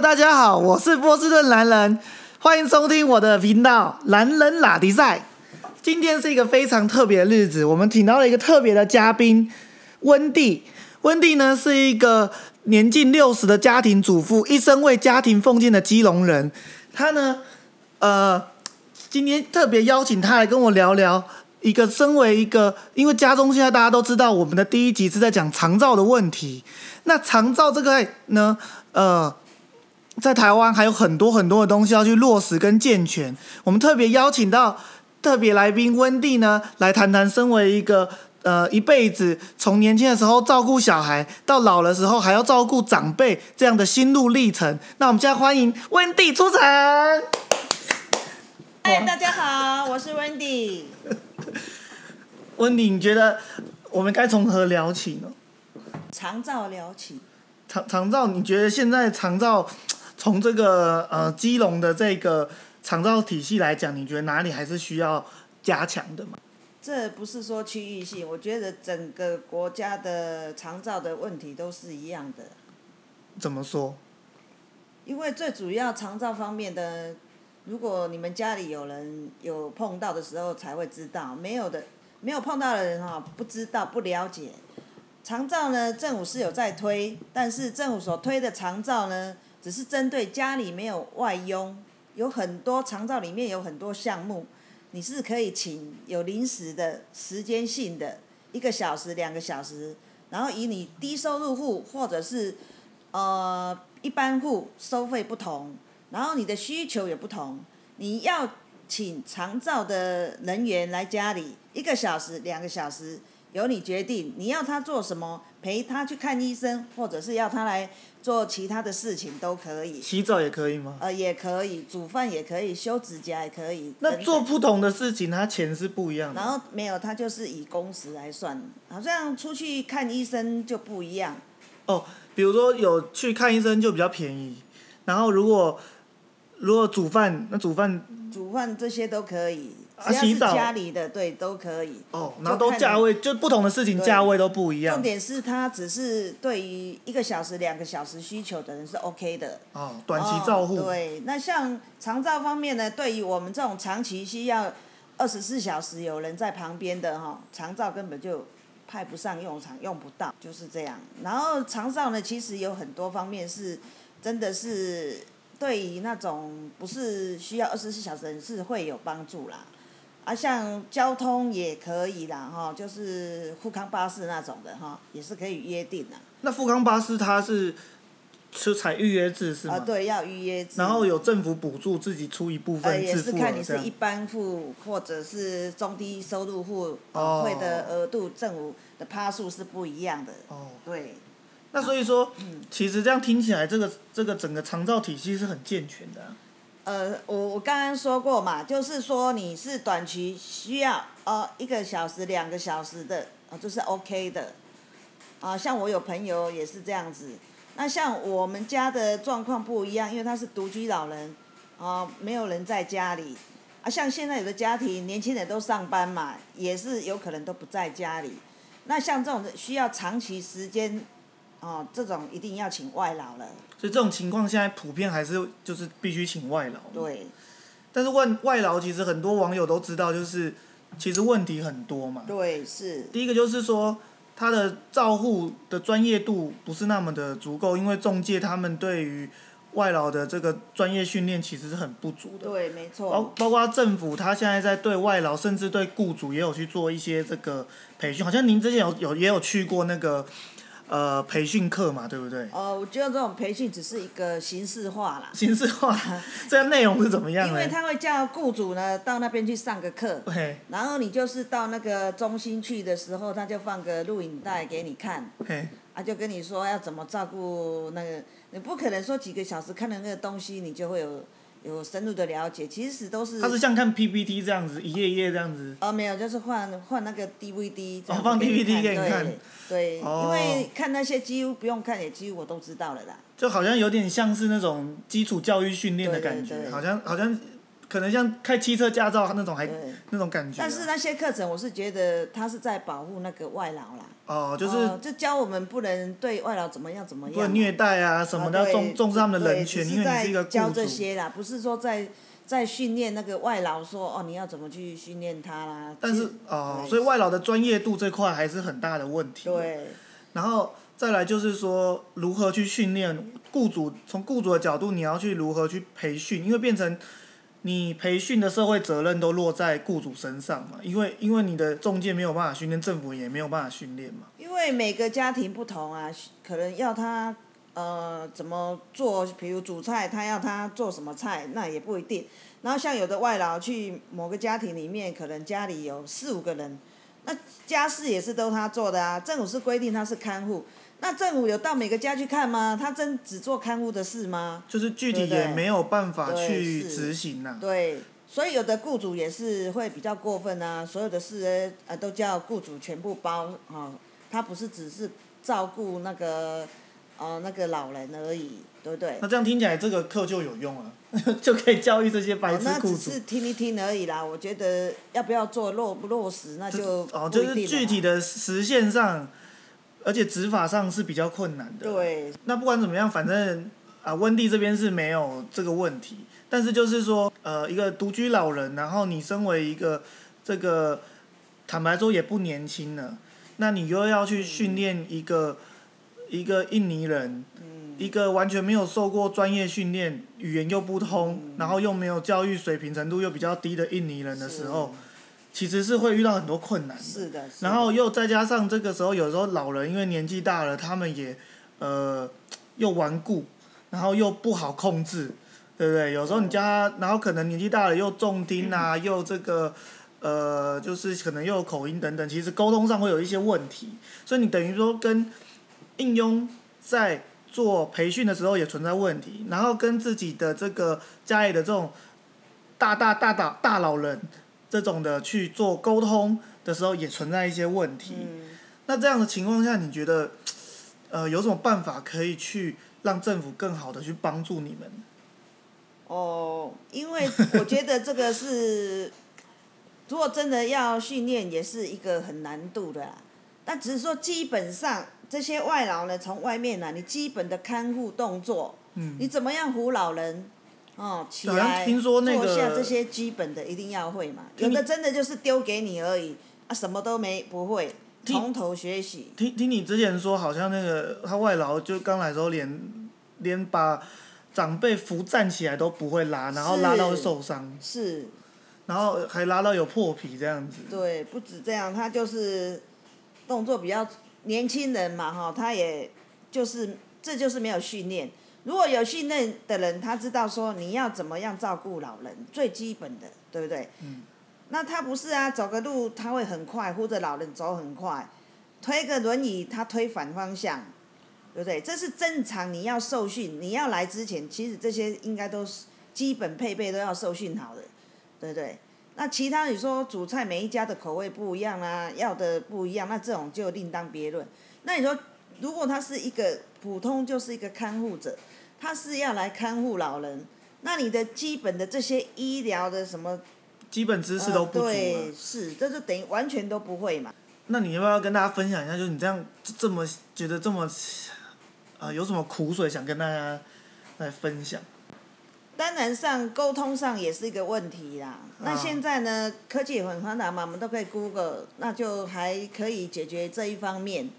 大家好，我是波士顿男人，欢迎收听我的频道男人拉迪赛。今天是一个非常特别的日子，我们请到了一个特别的嘉宾温蒂。温蒂呢是一个年近六十的家庭主妇，一生为家庭奉献的基隆人。他呢，呃，今天特别邀请他来跟我聊聊一个身为一个，因为家中现在大家都知道，我们的第一集是在讲长照的问题。那长照这个呢，呃，在台湾还有很多很多的东西要去落实跟健全。我们特别邀请到特别来宾温蒂呢，来谈谈身为一个呃一辈子从年轻的时候照顾小孩，到老的时候还要照顾长辈这样的心路历程。那我们现在欢迎温蒂出场。嗨，大家好，我是 Wendy。温蒂，你觉得我们该从何聊起呢？长照聊起，长长照，你觉得现在长照从这个呃基隆的这个长照体系来讲，你觉得哪里还是需要加强的吗？这不是说区域性，我觉得整个国家的长照的问题都是一样的。怎么说？因为最主要长照方面的，如果你们家里有人有碰到的时候才会知道，没有的没有碰到的人哈，不知道不了解。长照呢，政府是有在推，但是政府所推的长照呢，只是针对家里没有外佣，有很多长照里面有很多项目，你是可以请有临时的时间性的，一个小时、两个小时，然后以你低收入户或者是呃一般户收费不同，然后你的需求也不同，你要请长照的人员来家里一个小时、两个小时。由你决定，你要他做什么，陪他去看医生，或者是要他来做其他的事情都可以。洗澡也可以吗？呃，也可以，煮饭也可以，修指甲也可以。那做不同的事情，他钱是不一样的。然后没有，他就是以工时来算，好像出去看医生就不一样。哦，比如说有去看医生就比较便宜，然后如果如果煮饭，那煮饭煮饭这些都可以。只要是家里的，对，都可以。哦，然后都价位，就不同的事情价位都不一样。重点是它只是对于一个小时、两个小时需求的人是 OK 的。哦，短期照护。对，那像长照方面呢，对于我们这种长期需要二十四小时有人在旁边的哈，长照根本就派不上用场，用不到，就是这样。然后长照呢，其实有很多方面是，真的是对于那种不是需要二十四小时人是会有帮助啦。啊，像交通也可以啦，哈，就是富康巴士那种的哈，也是可以约定的。那富康巴士它是是采预约制是吗？啊，对，要预约制。然后有政府补助，自己出一部分也是看你是一般户或者是中低收入户，会的额度政府的趴数是不一样的。哦。对。那所以说，其实这样听起来，这个这个整个长照体系是很健全的。呃，我我刚刚说过嘛，就是说你是短期需要哦一个小时、两个小时的，哦，就是 OK 的，啊，像我有朋友也是这样子，那像我们家的状况不一样，因为他是独居老人，啊，没有人在家里，啊，像现在有的家庭年轻人都上班嘛，也是有可能都不在家里，那像这种需要长期时间，哦，这种一定要请外劳了。所以这种情况现在普遍还是就是必须请外劳。对。但是外外劳其实很多网友都知道，就是其实问题很多嘛。对，是。第一个就是说，他的照护的专业度不是那么的足够，因为中介他们对于外劳的这个专业训练其实是很不足的。对，没错。包包括政府，他现在在对外劳，甚至对雇主也有去做一些这个培训。好像您之前有有也有去过那个。呃，培训课嘛，对不对？哦，我觉得这种培训只是一个形式化啦。形式化，这内容是怎么样？因为他会叫雇主呢到那边去上个课，然后你就是到那个中心去的时候，他就放个录影带给你看，啊，就跟你说要怎么照顾那个，你不可能说几个小时看了那个东西，你就会有。有深入的了解，其实都是。他是像看 PPT 这样子，一页一页这样子。哦，没有，就是换换那个 DVD。哦，放 DVD 给你看。对，因为看那些几乎不用看，也几乎我都知道了啦。就好像有点像是那种基础教育训练的感觉，好像好像可能像开汽车驾照那种还那种感觉啊。但是那些课程，我是觉得他是在保护那个外劳啦，哦，就是哦就教我们不能对外劳怎么样怎么样，不能虐待啊什么的，要啊重重视他们的人对权，因为你是一个教。这些啦，不是说在在训练那个外劳说哦你要怎么去训练他啦。但是哦，所以外劳的专业度这块还是很大的问题。。对然后再来就是说，如何去训练雇主，从雇主的角度，你要去如何去培训，因为变成你培训的社会责任都落在雇主身上嘛，因为因为你的中介没有办法训练，政府也没有办法训练嘛。因为每个家庭不同啊，可能要他呃怎么做，比如煮菜，他要他做什么菜，那也不一定。然后像有的外劳去某个家庭里面，可能家里有四五个人，那家事也是都他做的啊。政府是规定他是看护，那政府有到每个家去看吗？他真只做看护的事吗？就是具体也没有办法去执行呐、对，所以有的雇主也是会比较过分啊，所有的事呢呃都叫雇主全部包啊、他不是只是照顾那个呃那个老人而已，对不对？那这样听起来，这个课就有用了，就可以教育这些白痴雇主。只是听一听而已啦。我觉得要不要做落不落实，那就哦，不一定了就是具体的实现上，而且执法上是比较困难的。。对那不管怎么样，反正啊，温蒂这边是没有这个问题，但是就是说，呃，一个独居老人，然后你身为一个这个，坦白说也不年轻了，那你又要去训练一个、一个印尼人，一个完全没有受过专业训练，语言又不通，然后又没有教育水平程度又比较低的印尼人的时候，其实是会遇到很多困难的。是的。是的然后又再加上这个时候，有时候老人因为年纪大了，他们也呃又顽固，然后又不好控制，对不对？有时候你叫他，然后可能年纪大了又重听啊，又这个呃就是可能又有口音等等，其实沟通上会有一些问题，所以你等于说跟应用在做培训的时候也存在问题，然后跟自己的这个家里的这种大大大大大老人这种的去做沟通的时候也存在一些问题。嗯，那这样的情况下，你觉得 呃有什么办法可以去让政府更好的去帮助你们？哦，因为我觉得这个是，如果真的要训练，也是一个很难度的啦。但只是说，基本上这些外劳呢，从外面呢，你基本的看护动作，嗯，你怎么样扶老人，哦，起来，听说那个坐下这些基本的一定要会嘛。有的真的就是丢给你而已，啊，什么都没不会，听从头学习。听听你之前说，好像那个他外劳就刚来的时候连连把长辈扶站起来都不会拉，然后拉到会受伤，是，然后还拉到有破皮这样子。对，不止这样，他就是动作比较年轻人嘛，哈，他也就是这就是没有训练。如果有训练的人，他知道说你要怎么样照顾老人，最基本的，对不对？嗯。那他不是啊，走个路他会很快，或者老人走很快，推个轮椅他推反方向，对不对？这是正常，你要受训，你要来之前，其实这些应该都是基本配备都要受训好的，对不对？那其他你说主菜每一家的口味不一样啊，要的不一样，那这种就另当别论。那你说，如果他是一个普通就是一个看护者，他是要来看护老人，那你的基本的这些医疗的什么基本知识都不足、啊呃对，是，这就等于完全都不会嘛。那你要不要跟大家分享一下？就是你这样这这么觉得这么，呃，有什么苦水想跟大家来分享？当然上沟通上也是一个问题啦。那啊现在呢，科技也很发达嘛，我们都可以 Google，那就还可以解决这一方面。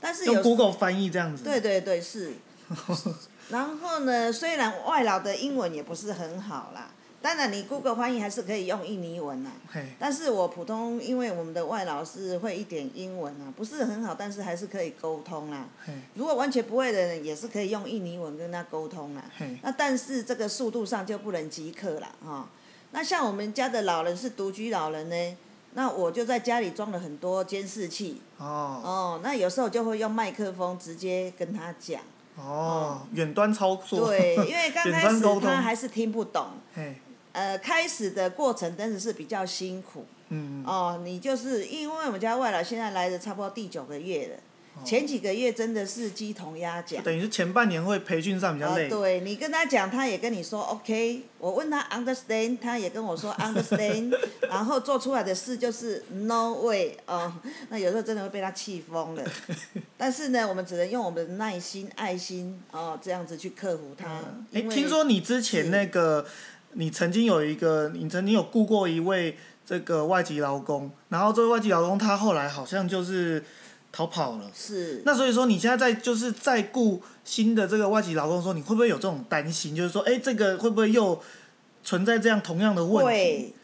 但是有用 Google 翻译这样子。对对对，是。然后呢，虽然外劳的英文也不是很好啦，当然你 Google 翻译还是可以用印尼文呐。嘿，但是我普通，因为我们的外劳是会一点英文啊，不是很好，但是还是可以沟通啦。嘿，如果完全不会的人，也是可以用印尼文跟他沟通啦。嘿，那但是这个速度上就不能即刻啦，哈、那像我们家的老人是独居老人呢，那我就在家里装了很多监视器，哦，哦，那有时候就会用麦克风直接跟他讲，哦，远端操作。对，因为刚远开始他还是听不懂，嘿，呃，开始的过程真的是比较辛苦，嗯，哦，你就是因为我们家外劳现在来的差不多第九个月了，前几个月真的是鸡同鸭讲。等于是前半年会培训上比较累。啊，对你跟他讲，他也跟你说 OK。我问他 understand，他也跟我说 understand，然后做出来的事就是 no way 哦。那有时候真的会被他气疯了。但是呢，我们只能用我们的耐心、爱心哦，这样子去克服他。哎，听说你之前那个，你曾经有一个，你曾经有雇过一位这个外籍劳工，然后这位外籍劳工他后来好像就是逃跑了。是那所以说你现在在就是在雇新的这个外籍劳工的时候，你会不会有这种担心？就是说，哎，这个会不会又存在这样同样的问题？会，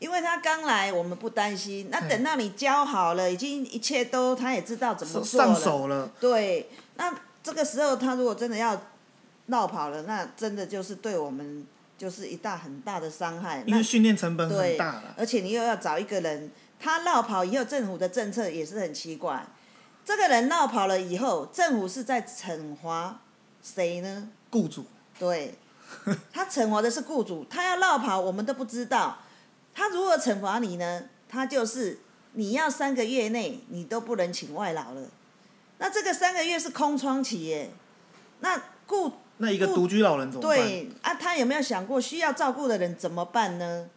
因为他刚来，我们不担心。那等到你教好了，已经一切都他也知道怎么做上。手了。对，那这个时候他如果真的要闹跑了，那真的就是对我们就是一大很大的伤害。因为那训练成本很大了，。而且你又要找一个人，他绕跑以后，政府的政策也是很奇怪。这个人绕跑了以后，政府是在惩罚谁呢？雇主对，他惩罚的是雇主，他要绕跑，我们都不知道。他如何惩罚你呢？他就是你要三个月内你都不能请外劳了。那这个三个月是空窗期耶。那雇那一个独居老人怎么办？他有没有想过需要照顾的人怎么办呢？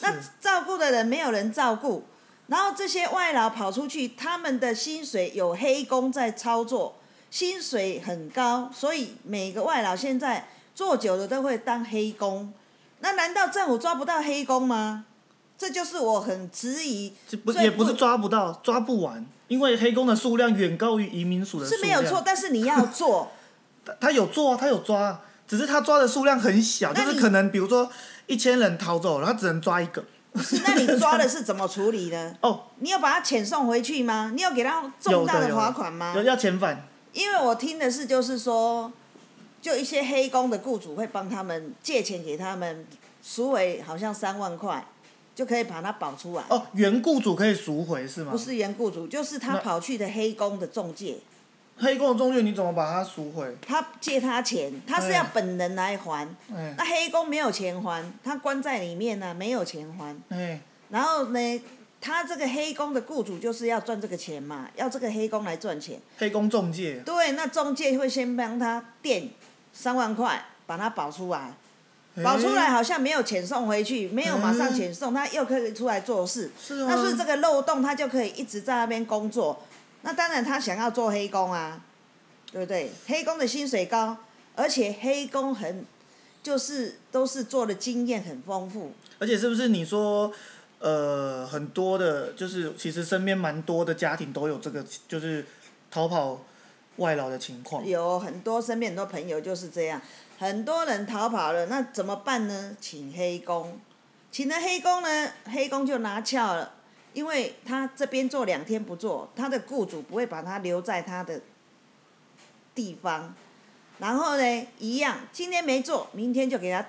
那照顾的人没有人照顾，然后这些外劳跑出去，他们的薪水有黑工在操作，薪水很高，所以每个外劳现在做久了都会当黑工。那难道政府抓不到黑工吗？这就是我很质疑。这不也不是抓不到，抓不完，因为黑工的数量远高于移民署的数量。是没有错，但是你要做。他他有做啊，他有抓啊，只是他抓的数量很小，就是可能比如说一千人逃走了，他只能抓一个。是，那你 抓的是怎么处理呢？哦，你要把他遣送回去吗？你有给他重大的罚款吗？有要遣返，因为我听的是，就是说，就一些黑工的雇主会帮他们借钱给他们，赎回好像三万块，就可以把他保出来。哦，原雇主可以赎回是吗？不，是原雇主，就是他跑去的黑工的中介，黑工的中介你怎么把它赎回？他借他钱，他是要本人来还。哎那黑工没有钱还，他关在里面呢、没有钱还。哎，然后呢，他这个黑工的雇主就是要赚这个钱嘛，要这个黑工来赚钱。黑工中介，对，那中介会先帮他垫三万块，把他保出来。保出来哎好像没有遣送回去，没有马上遣送，他又可以出来做事。是那是这吗？个漏洞，他就可以一直在那边工作。那当然，他想要做黑工啊，对不对？黑工的薪水高，而且黑工很，就是都是做的经验很丰富。而且是不是你说，呃，很多的，就是其实身边蛮多的家庭都有这个，就是逃跑外劳的情况。有很多身边很多朋友就是这样，很多人逃跑了，那怎么办呢？请黑工，请了黑工呢，黑工就拿翘了，因为他这边做两天不做，他的雇主不会把他留在他的地方，然后呢，一样，今天没做，明天就给他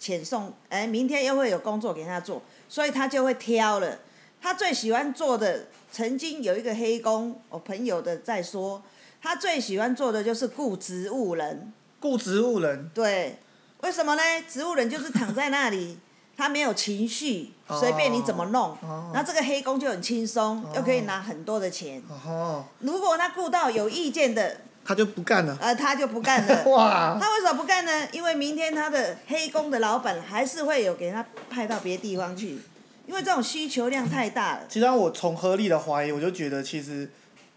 遣送，哎，明天又会有工作给他做，所以他就会挑了。他最喜欢做的，曾经有一个黑工，我朋友的在说，他最喜欢做的就是雇植物人。雇植物人，对，为什么呢？植物人就是躺在那里，他没有情绪，哦随便你怎么弄。哦那这个黑工就很轻松，又可以拿很多的钱。哦，如果他雇到有意见的，他就不干了。呃，他就不干了。哇，他为什么不干呢？因为明天他的黑工的老板还是会有给他派到别的地方去，因为这种需求量太大了。其实我从合理的怀疑，我就觉得其实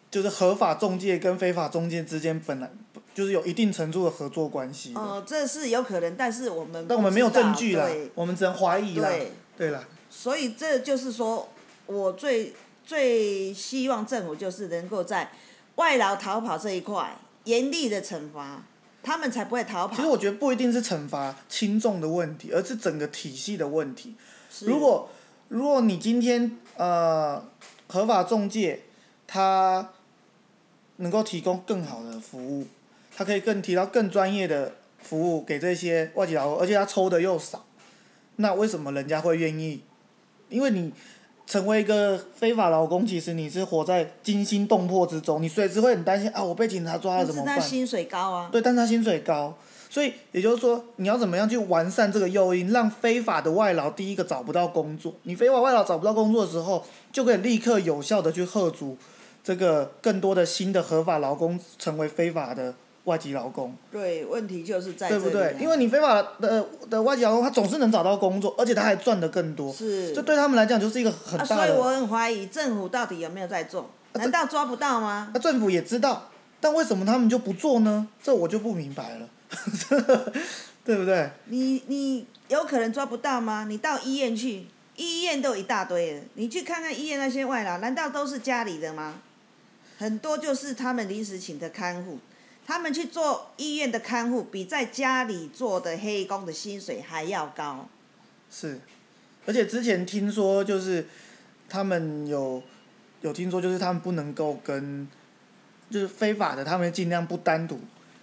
就是合法中介跟非法中介之间本来就是有一定程度的合作关系哦。呃，这是有可能，但是我们但我们没有证据啦，我们只能怀疑啦。对，对啦，所以这就是说，我最最希望政府就是能够在外劳逃跑这一块严厉的惩罚，他们才不会逃跑。其实我觉得不一定是惩罚轻重的问题，而是整个体系的问题。如果如果你今天呃合法中介，他能够提供更好的服务，他可以更提到更专业的服务给这些外籍劳工，而且他抽的又少，那为什么人家会愿意？因为你成为一个非法劳工，其实你是活在惊心动魄之中，你随时会很担心啊，我被警察抓了但是怎么办？他薪水高啊，对，但是他薪水高，所以也就是说，你要怎么样去完善这个诱因，让非法的外劳第一个找不到工作，你非法外劳找不到工作的时候，就可以立刻有效的去遏阻这个更多的新的合法劳工成为非法的外籍劳工，对，问题就是在对不对？因为你非法的的外籍劳工，他总是能找到工作，而且他还赚的更多，是这对他们来讲就是一个很啊，大的。所以我很怀疑政府到底有没有在做？难道抓不到吗？那政府也知道，但为什么他们就不做呢？这我就不明白了，对不对？你你有可能抓不到吗？你到医院去，医院都一大堆了，你去看看医院那些外劳，难道都是家里的吗？很多就是他们临时请的看护，他们去做医院的看护，比在家里做的黑工的薪水还要高。是，而且之前听说就是他们有有听说就是他们不能够跟就是非法的，他们尽量不单独。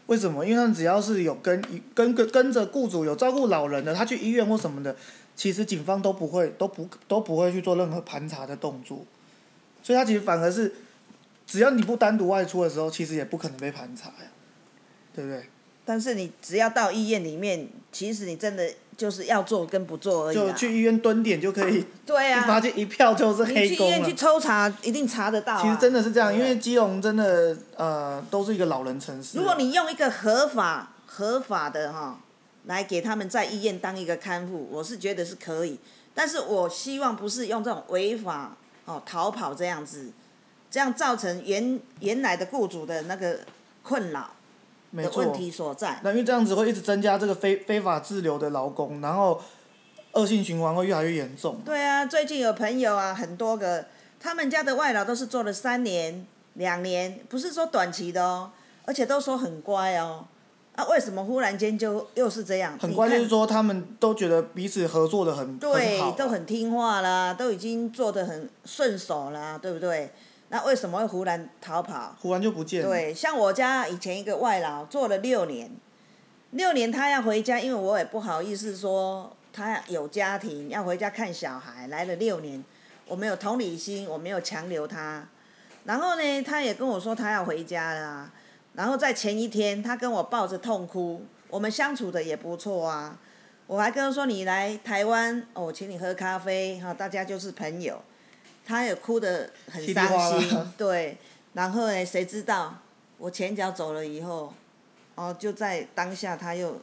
为什么？因为他们只要是有跟跟跟跟着雇主有照顾老人的，他去医院或什么的，其实警方都不会都不都不会去做任何盘查的动作，所以他其实反而是只要你不单独外出的时候，其实也不可能被盘查呀，对不对？但是你只要到医院里面，其实你真的就是要做跟不做而已就。去医院蹲点就可以，对啊，发现一票就是黑工了去医院去。抽查，一定查得到、啊。其实真的是这样，因对为基隆真的呃都是一个老人城市。如果你用一个合法合法的哈，来给他们在医院当一个看护，我是觉得是可以。但是我希望不是用这种违法哦逃跑这样子，这样造成原原来的雇主的那个困扰的问，题所在。那因为这样子会一直增加这个非非法滞留的劳工，然后恶性循环会越来越严重。对啊，最近有朋友啊，很多个，他们家的外劳都是做了三年、两年，不是说短期的哦，而且都说很乖哦。啊，为什么忽然间就又是这样？很乖，就是说他们都觉得彼此合作的很对很好，，都很听话啦，都已经做得很顺手啦，对不对？那为什么会忽然逃跑？忽然就不见了。对，像我家以前一个外劳做了六年，六年他要回家，因为我也不好意思说他有家庭要回家看小孩，来了六年，我没有同理心，我没有强留他。然后呢，他也跟我说他要回家啦、然后在前一天，他跟我抱着痛哭，我们相处的也不错啊。我还跟他说你来台湾，哦，我请你喝咖啡，哈，大家就是朋友。他也哭得很伤心，对。然后呢，谁知道我前脚走了以后，哦，就在当下他又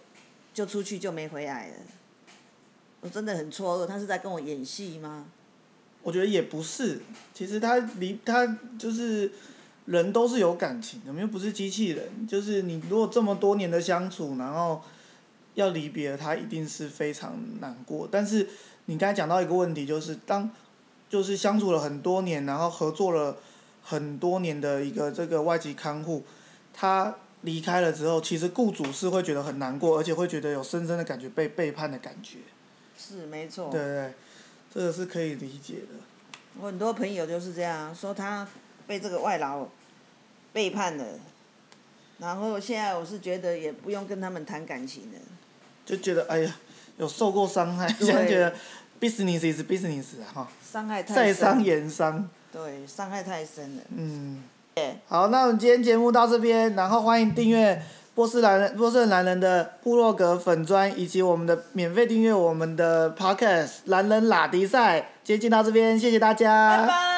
就出去就没回来了。我真的很错愕，他是在跟我演戏吗？我觉得也不是，其实他离他就是人都是有感情的，我们又不是机器人。就是你如果这么多年的相处，然后要离别他，一定是非常难过。但是你刚才讲到一个问题，就是当就是相处了很多年，然后合作了很多年的一个这个外籍看护，他离开了之后，其实雇主是会觉得很难过，而且会觉得有深深的感觉被背叛的感觉。是没错。对对对，这个是可以理解的。我很多朋友就是这样说，他被这个外劳背叛了，然后现在我是觉得也不用跟他们谈感情了。就觉得哎呀，有受过伤害，对现在觉得 business is business 啊哈，伤害太深。在商言商，对，伤害太深了。嗯，好，那我们今天节目到这边，然后欢迎订阅波斯男人波斯男人的部落格粉砖，以及我们的免费订阅我们的 podcast 男人拉迪赛，今天就到这边，谢谢大家，拜拜。